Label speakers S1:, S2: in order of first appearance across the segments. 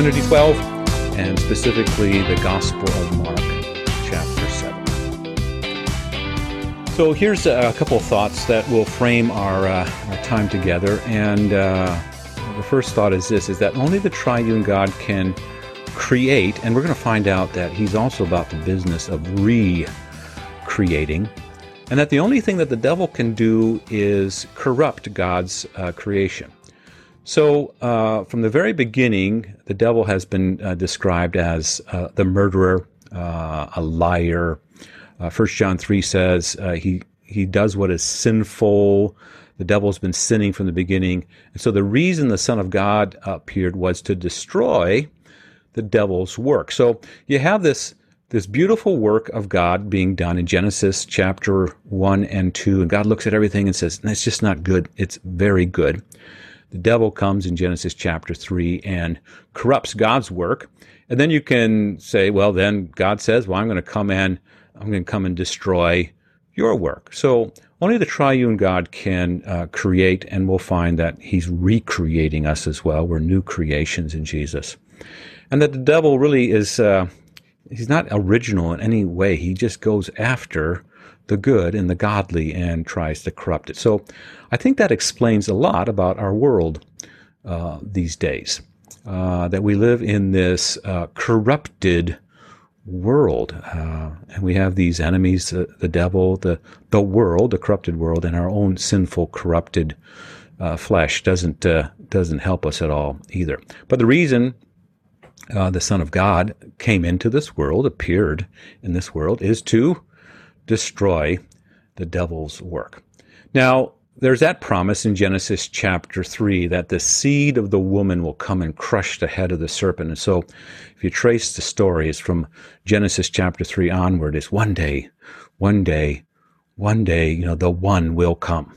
S1: Trinity 12, and specifically the Gospel of Mark, chapter 7. So here's a couple thoughts that will frame our, uh, our time together. And uh, the first thought is this, is that only the triune God can create, and we're going to find out that he's also about the business of recreating, and that the only thing that the devil can do is corrupt God's uh, creation. So, uh, from the very beginning, the devil has been uh, described as uh, the murderer, uh, a liar. Uh, First John three says uh, he he does what is sinful. The devil's been sinning from the beginning, and so the reason the Son of God appeared was to destroy the devil's work. So you have this this beautiful work of God being done in Genesis chapter one and two, and God looks at everything and says, "That's just not good. It's very good." The devil comes in Genesis chapter 3 and corrupts God's work. And then you can say, well, then God says, well, I'm going to come and I'm going to come and destroy your work. So only the triune God can uh, create, and we'll find that he's recreating us as well. We're new creations in Jesus. And that the devil really is, uh, he's not original in any way. He just goes after the good and the godly and tries to corrupt it. So I think that explains a lot about our world uh, these days. Uh, that we live in this uh, corrupted world, uh, and we have these enemies: the, the, devil, the the world, the corrupted world, and our own sinful, corrupted uh, flesh doesn't uh, doesn't help us at all either. But the reason the Son of God came into this world, appeared in this world, is to destroy the devil's work. Now, there's that promise in Genesis chapter 3 that the seed of the woman will come and crush the head of the serpent. And so, if you trace the story, it's from Genesis chapter 3 onward, it's one day, one day, one day, you know, the one will come.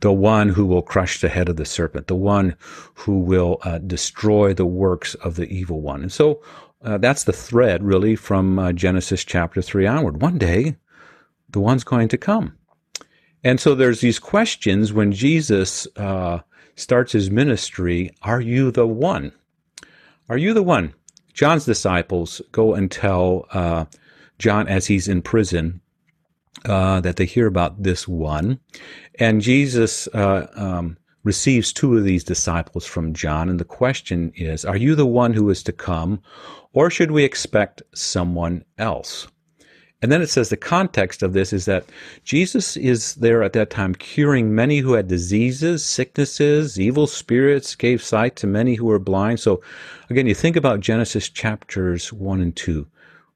S1: The one who will crush the head of the serpent, the one who will uh, destroy the works of the evil one. And so, uh, that's the thread really from uh, Genesis chapter 3 onward. One day, the one's going to come. And so there's these questions when Jesus uh, starts his ministry Are you the one? Are you the one? John's disciples go and tell uh, John as he's in prison uh, that they hear about this one. And Jesus uh, um, receives two of these disciples from John. And the question is Are you the one who is to come, or should we expect someone else? And then it says the context of this is that Jesus is there at that time curing many who had diseases, sicknesses, evil spirits, gave sight to many who were blind. So again, you think about Genesis chapters 1 and 2.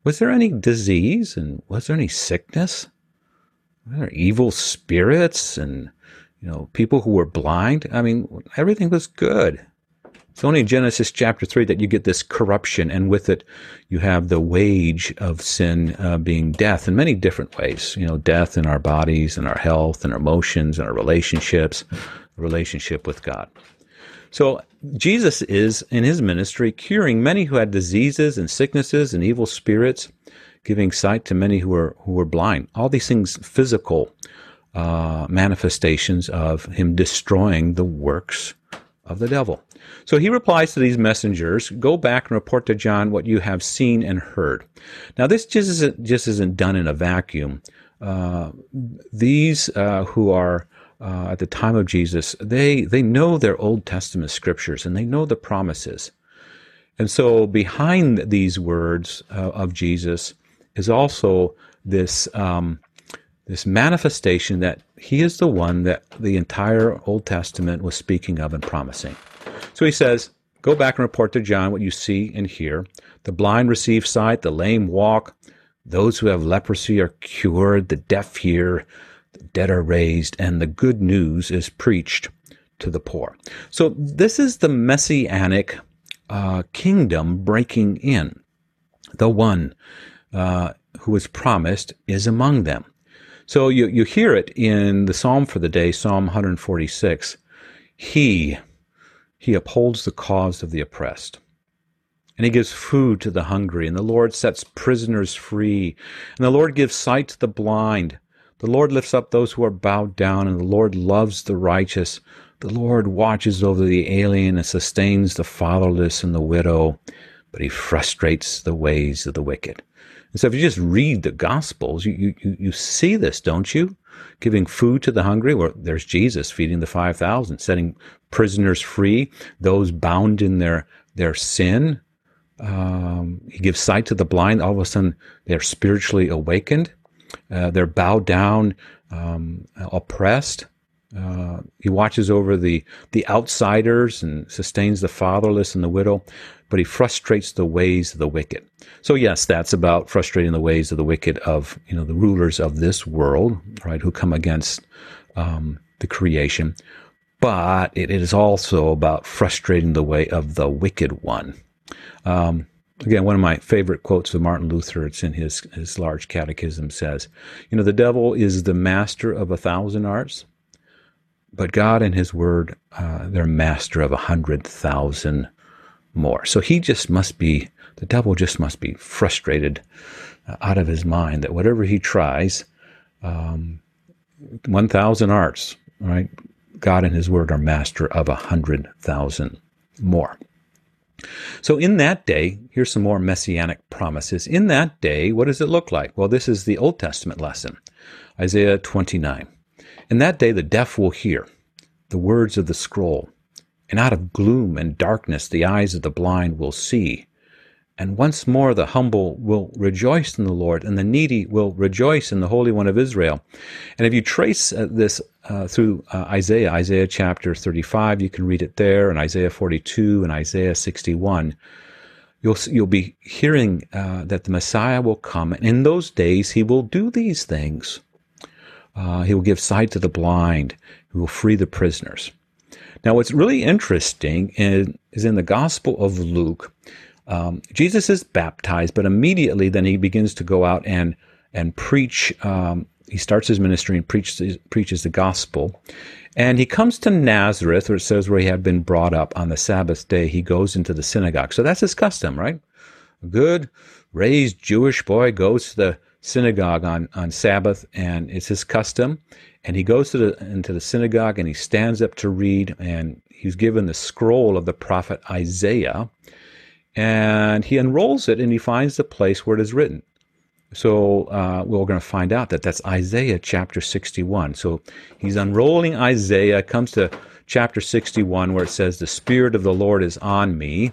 S1: Was there any disease and was there any sickness? Were there evil spirits and you know people who were blind? I mean, everything was good. It's only in Genesis chapter 3 that you get this corruption, and with it, you have the wage of sin uh, being death in many different ways. You know, death in our bodies, and our health, and our emotions, and our relationships, relationship with God. So, Jesus is, in his ministry, curing many who had diseases and sicknesses and evil spirits, giving sight to many who were, who were blind. All these things, physical uh, manifestations of him destroying the works of the devil. So he replies to these messengers, Go back and report to John what you have seen and heard. Now, this just isn't, just isn't done in a vacuum. Uh, these uh, who are uh, at the time of Jesus, they, they know their Old Testament scriptures and they know the promises. And so behind these words uh, of Jesus is also this um, this manifestation that he is the one that the entire Old Testament was speaking of and promising. So he says, Go back and report to John what you see and hear. The blind receive sight, the lame walk, those who have leprosy are cured, the deaf hear, the dead are raised, and the good news is preached to the poor. So this is the messianic uh, kingdom breaking in. The one uh, who is promised is among them. So you, you hear it in the psalm for the day, Psalm 146. He, he upholds the cause of the oppressed. And he gives food to the hungry, and the Lord sets prisoners free, and the Lord gives sight to the blind. The Lord lifts up those who are bowed down, and the Lord loves the righteous. The Lord watches over the alien and sustains the fatherless and the widow, but he frustrates the ways of the wicked. And so if you just read the Gospels, you, you, you see this, don't you? Giving food to the hungry, where there's Jesus feeding the 5,000, setting prisoners free, those bound in their, their sin. Um, he gives sight to the blind. All of a sudden, they're spiritually awakened. Uh, they're bowed down, um, oppressed. Uh, he watches over the the outsiders and sustains the fatherless and the widow, but he frustrates the ways of the wicked. So yes, that's about frustrating the ways of the wicked of you know the rulers of this world, right, who come against um, the creation. But it is also about frustrating the way of the wicked one. Um, again, one of my favorite quotes of Martin Luther, it's in his, his large catechism, says, You know, the devil is the master of a thousand arts, but God and his word, uh, they're master of a hundred thousand more. So he just must be, the devil just must be frustrated uh, out of his mind that whatever he tries, um, 1,000 arts, right? God and his word are master of a hundred thousand more. So, in that day, here's some more messianic promises. In that day, what does it look like? Well, this is the Old Testament lesson Isaiah 29. In that day, the deaf will hear the words of the scroll, and out of gloom and darkness, the eyes of the blind will see. And once more the humble will rejoice in the Lord, and the needy will rejoice in the Holy One of Israel. And if you trace uh, this uh, through uh, Isaiah, Isaiah chapter 35, you can read it there, and Isaiah 42 and Isaiah 61. You'll, you'll be hearing uh, that the Messiah will come, and in those days he will do these things. Uh, he will give sight to the blind, he will free the prisoners. Now, what's really interesting is, is in the Gospel of Luke, um, Jesus is baptized, but immediately then he begins to go out and and preach. Um, he starts his ministry and preaches preaches the gospel, and he comes to Nazareth, where it says where he had been brought up on the Sabbath day. He goes into the synagogue, so that's his custom, right? Good raised Jewish boy goes to the synagogue on on Sabbath, and it's his custom. And he goes to the into the synagogue and he stands up to read, and he's given the scroll of the prophet Isaiah and he unrolls it and he finds the place where it is written. So uh, we're going to find out that that's Isaiah chapter 61. So he's unrolling Isaiah, comes to chapter 61 where it says, The Spirit of the Lord is on me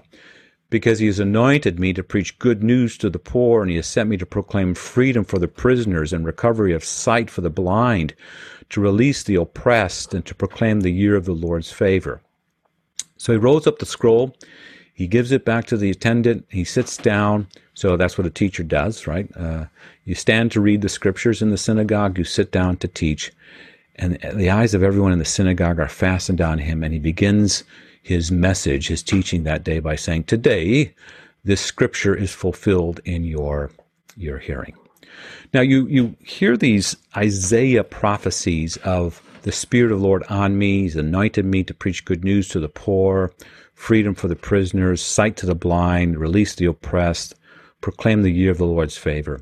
S1: because he has anointed me to preach good news to the poor and he has sent me to proclaim freedom for the prisoners and recovery of sight for the blind, to release the oppressed and to proclaim the year of the Lord's favor. So he rolls up the scroll he gives it back to the attendant. He sits down. So that's what a teacher does, right? Uh, you stand to read the scriptures in the synagogue. You sit down to teach. And the eyes of everyone in the synagogue are fastened on him. And he begins his message, his teaching that day by saying, Today, this scripture is fulfilled in your, your hearing. Now, you, you hear these Isaiah prophecies of the Spirit of the Lord on me. He's anointed me to preach good news to the poor freedom for the prisoners, sight to the blind, release the oppressed, proclaim the year of the Lord's favor.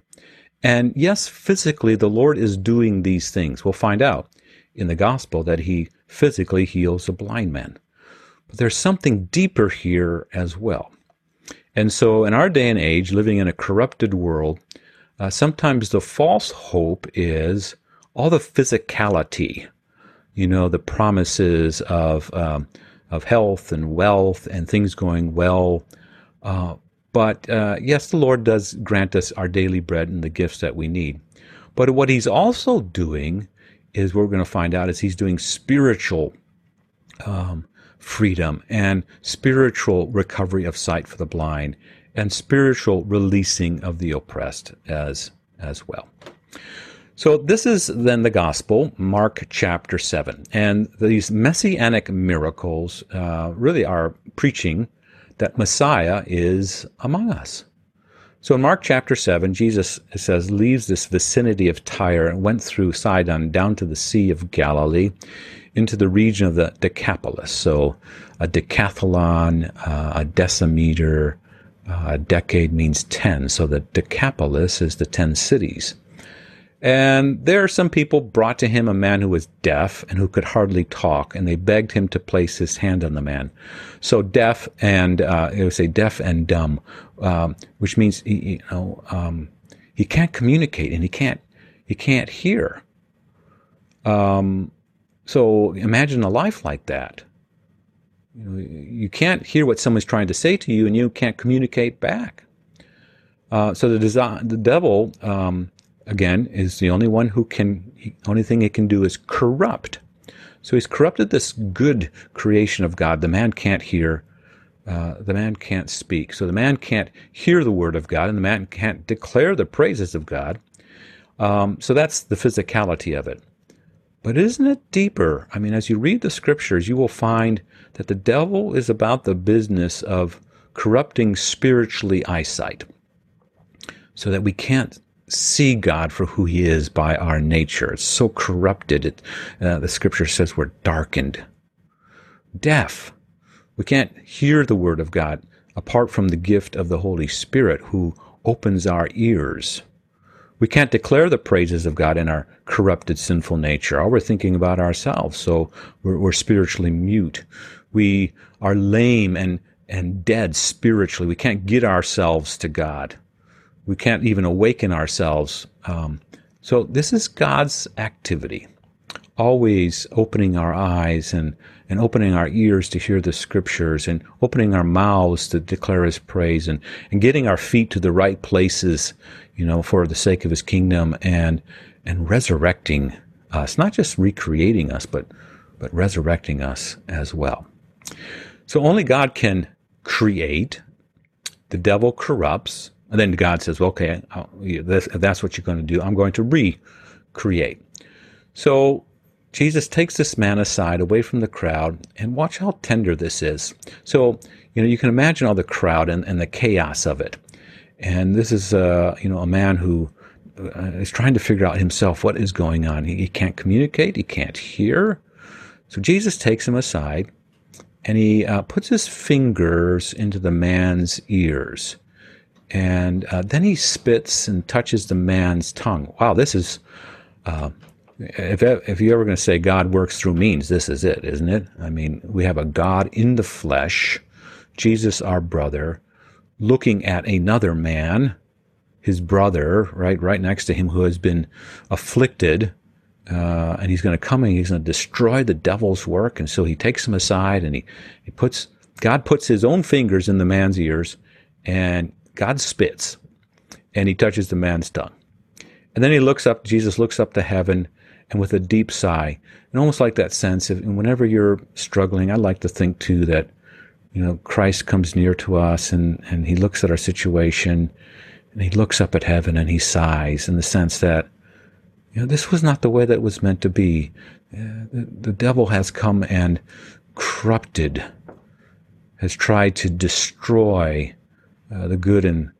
S1: And yes, physically, the Lord is doing these things. We'll find out in the gospel that he physically heals a blind man. But there's something deeper here as well. And so, in our day and age, living in a corrupted world, uh, sometimes the false hope is all the physicality, you know, the promises of um, of health and wealth and things going well. Uh, but uh, yes, the Lord does grant us our daily bread and the gifts that we need. But what He's also doing is what we're going to find out is He's doing spiritual um, freedom and spiritual recovery of sight for the blind and spiritual releasing of the oppressed as as well. So this is then the gospel, Mark chapter 7. And these messianic miracles uh, really are preaching that Messiah is among us. So in Mark chapter 7, Jesus says, leaves this vicinity of Tyre and went through Sidon down to the Sea of Galilee into the region of the Decapolis. So a decathlon, uh, a decimeter, uh, a decade means 10. So the Decapolis is the 10 cities. And there are some people brought to him a man who was deaf and who could hardly talk, and they begged him to place his hand on the man. So deaf and uh, it would say deaf and dumb, um, which means you know um, he can't communicate and he can't he can't hear. Um, so imagine a life like that. You, know, you can't hear what someone's trying to say to you, and you can't communicate back. Uh, so the, design, the devil um, again, is the only one who can, only thing he can do is corrupt. So he's corrupted this good creation of God. The man can't hear, uh, the man can't speak. So the man can't hear the word of God, and the man can't declare the praises of God. Um, so that's the physicality of it. But isn't it deeper? I mean, as you read the scriptures, you will find that the devil is about the business of corrupting spiritually eyesight so that we can't see God for who He is by our nature. It's so corrupted. It, uh, the Scripture says we're darkened, deaf. We can't hear the Word of God apart from the gift of the Holy Spirit who opens our ears. We can't declare the praises of God in our corrupted, sinful nature. All we're thinking about ourselves, so we're, we're spiritually mute. We are lame and, and dead spiritually. We can't get ourselves to God we can't even awaken ourselves. Um, so this is God's activity, always opening our eyes and, and opening our ears to hear the scriptures and opening our mouths to declare his praise and, and getting our feet to the right places, you know, for the sake of his kingdom and, and resurrecting us, not just recreating us, but, but resurrecting us as well. So only God can create. The devil corrupts. And then God says, well, okay, that's what you're going to do, I'm going to recreate. So Jesus takes this man aside away from the crowd and watch how tender this is. So, you know, you can imagine all the crowd and, and the chaos of it. And this is, uh, you know, a man who uh, is trying to figure out himself what is going on. He, he can't communicate. He can't hear. So Jesus takes him aside and he uh, puts his fingers into the man's ears and uh, then he spits and touches the man's tongue. Wow, this is. Uh, if, if you're ever going to say God works through means, this is it, isn't it? I mean, we have a God in the flesh, Jesus, our brother, looking at another man, his brother, right, right next to him, who has been afflicted, uh, and he's going to come and he's going to destroy the devil's work. And so he takes him aside, and he, he puts God puts his own fingers in the man's ears, and God spits and he touches the man's tongue. And then he looks up, Jesus looks up to heaven and with a deep sigh, and almost like that sense of whenever you're struggling, I like to think too that, you know, Christ comes near to us and, and he looks at our situation and he looks up at heaven and he sighs in the sense that, you know, this was not the way that it was meant to be. Uh, the, the devil has come and corrupted, has tried to destroy uh, the good and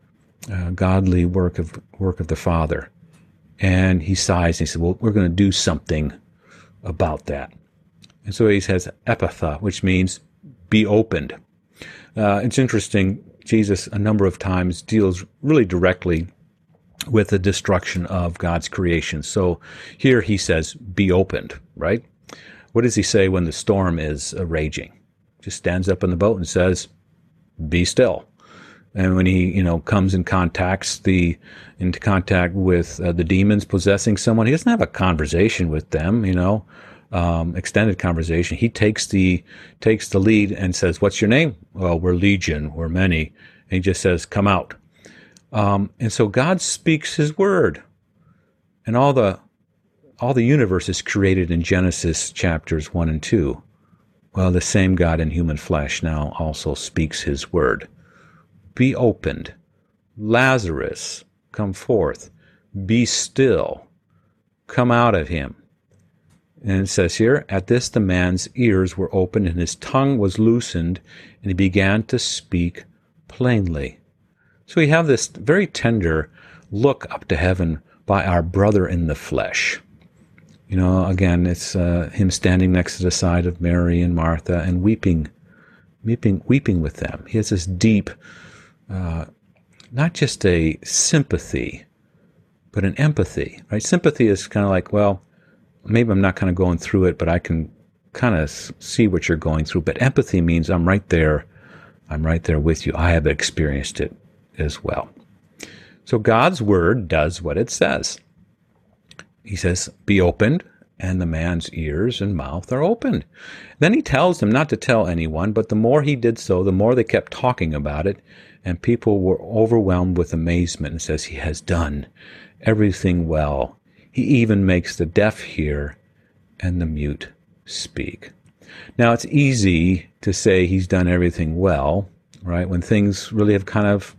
S1: uh, godly work of work of the Father. And he sighs and he says, "Well, we're going to do something about that." And so he says, "Ephphatha," which means "be opened." Uh, it's interesting. Jesus a number of times deals really directly with the destruction of God's creation. So here he says, "Be opened." Right? What does he say when the storm is uh, raging? Just stands up in the boat and says, "Be still." And when he you know comes in contacts the into contact with uh, the demons possessing someone he doesn't have a conversation with them you know um, extended conversation. He takes the takes the lead and says what's your name? Well we're legion. We're many. And he just says come out. Um, and so god speaks his word. And all the all the universe is created in genesis chapters 1 and 2 well the same god in human flesh now also speaks his word be opened. Lazarus, come forth. Be still. Come out of him. And it says here, at this the man's ears were opened and his tongue was loosened and he began to speak plainly. So we have this very tender look up to heaven by our brother in the flesh. You know, again, it's uh, him standing next to the side of Mary and Martha and weeping, weeping, weeping with them. He has this deep uh, not just a sympathy, but an empathy, right? Sympathy is kind of like, well, maybe I'm not kind of going through it, but I can kind of see what you're going through. But empathy means I'm right there. I'm right there with you. I have experienced it as well. So God's word does what it says. He says, Be opened, and the man's ears and mouth are opened. Then he tells them not to tell anyone, but the more he did so, the more they kept talking about it, and people were overwhelmed with amazement and says, He has done everything well. He even makes the deaf hear and the mute speak. Now, it's easy to say he's done everything well, right? When things really have kind of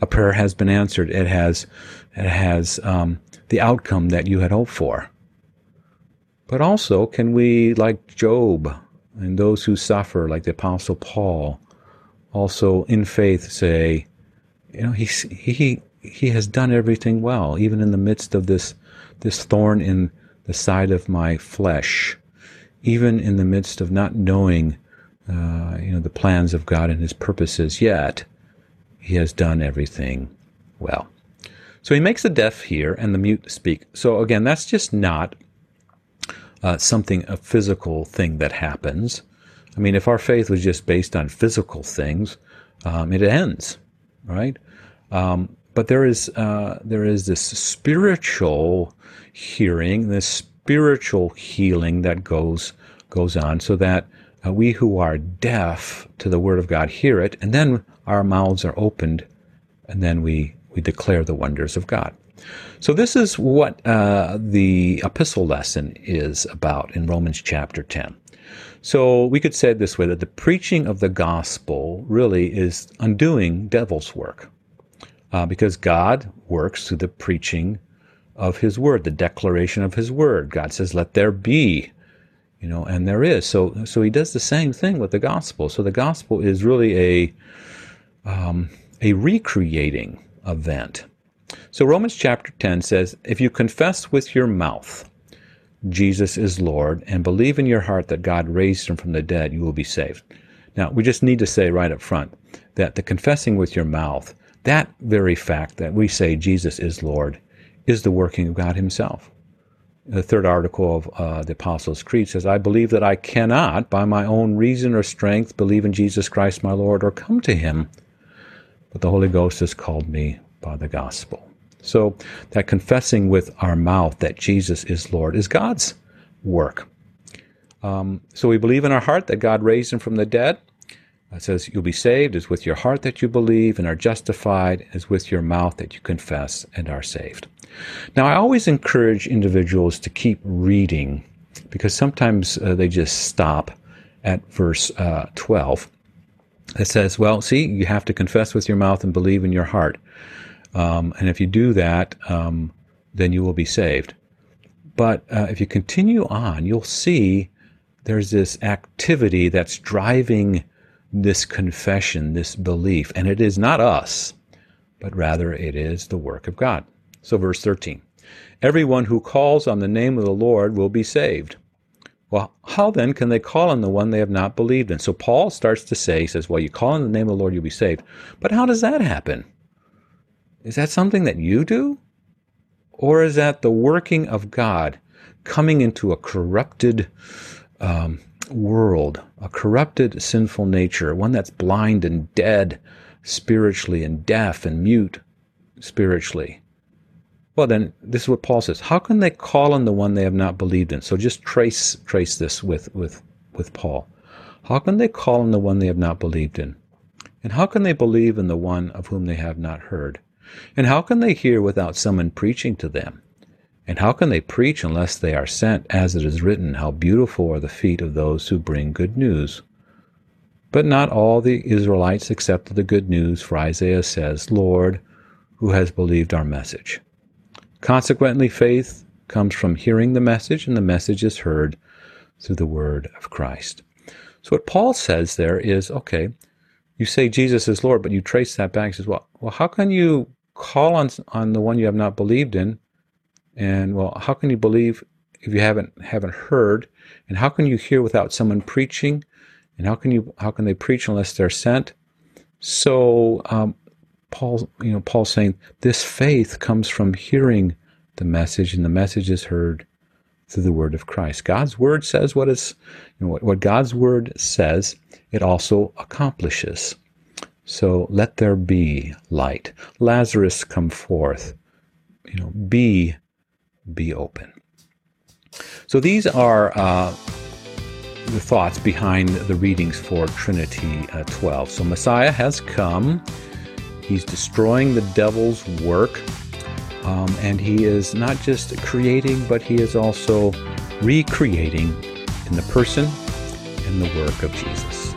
S1: a prayer has been answered, it has it has um, the outcome that you had hoped for. But also, can we, like Job and those who suffer, like the Apostle Paul, also in faith say, you know, he he he has done everything well, even in the midst of this this thorn in the side of my flesh, even in the midst of not knowing, uh, you know, the plans of God and His purposes yet, He has done everything well. So He makes the deaf hear and the mute speak. So again, that's just not uh, something a physical thing that happens. I mean, if our faith was just based on physical things, um, it ends, right? Um, but there is uh, there is this spiritual hearing, this spiritual healing that goes goes on, so that uh, we who are deaf to the word of God hear it, and then our mouths are opened, and then we we declare the wonders of God. So this is what uh, the epistle lesson is about in Romans chapter ten. So we could say it this way that the preaching of the gospel really is undoing devil's work uh, because God works through the preaching of His word, the declaration of His word. God says, "Let there be," you know, and there is. So, so He does the same thing with the gospel. So the gospel is really a um, a recreating event. So Romans chapter ten says, "If you confess with your mouth." Jesus is Lord, and believe in your heart that God raised him from the dead, you will be saved. Now, we just need to say right up front that the confessing with your mouth that very fact that we say Jesus is Lord is the working of God Himself. The third article of uh, the Apostles' Creed says, I believe that I cannot, by my own reason or strength, believe in Jesus Christ my Lord or come to Him, but the Holy Ghost has called me by the gospel. So that confessing with our mouth that Jesus is Lord is God's work. Um, so we believe in our heart that God raised him from the dead. It says, You'll be saved is with your heart that you believe and are justified, is with your mouth that you confess and are saved. Now, I always encourage individuals to keep reading because sometimes uh, they just stop at verse uh, 12. It says, Well, see, you have to confess with your mouth and believe in your heart. Um, and if you do that, um, then you will be saved. But uh, if you continue on, you'll see there's this activity that's driving this confession, this belief. And it is not us, but rather it is the work of God. So, verse 13 Everyone who calls on the name of the Lord will be saved. Well, how then can they call on the one they have not believed in? So, Paul starts to say, he says, Well, you call on the name of the Lord, you'll be saved. But how does that happen? Is that something that you do? Or is that the working of God coming into a corrupted um, world, a corrupted, sinful nature, one that's blind and dead spiritually and deaf and mute spiritually. Well, then this is what Paul says. How can they call on the one they have not believed in? So just trace trace this with with with Paul. How can they call on the one they have not believed in? And how can they believe in the one of whom they have not heard? And how can they hear without someone preaching to them? And how can they preach unless they are sent, as it is written, How beautiful are the feet of those who bring good news? But not all the Israelites accepted the good news, for Isaiah says, Lord, who has believed our message? Consequently, faith comes from hearing the message, and the message is heard through the word of Christ. So what Paul says there is, okay, you say Jesus is Lord, but you trace that back. He says, well, well, how can you call on on the one you have not believed in and well, how can you believe if you haven't haven't heard? And how can you hear without someone preaching? And how can you how can they preach unless they're sent? So um, Paul, you know, Paul's saying this faith comes from hearing the message, and the message is heard through the word of Christ. God's word says what is, you know, what, what God's word says, it also accomplishes. So let there be light. Lazarus come forth. You know, be be open. So these are uh, the thoughts behind the readings for Trinity uh, 12. So Messiah has come. He's destroying the devil's work. Um, and he is not just creating, but he is also recreating in the person and the work of Jesus.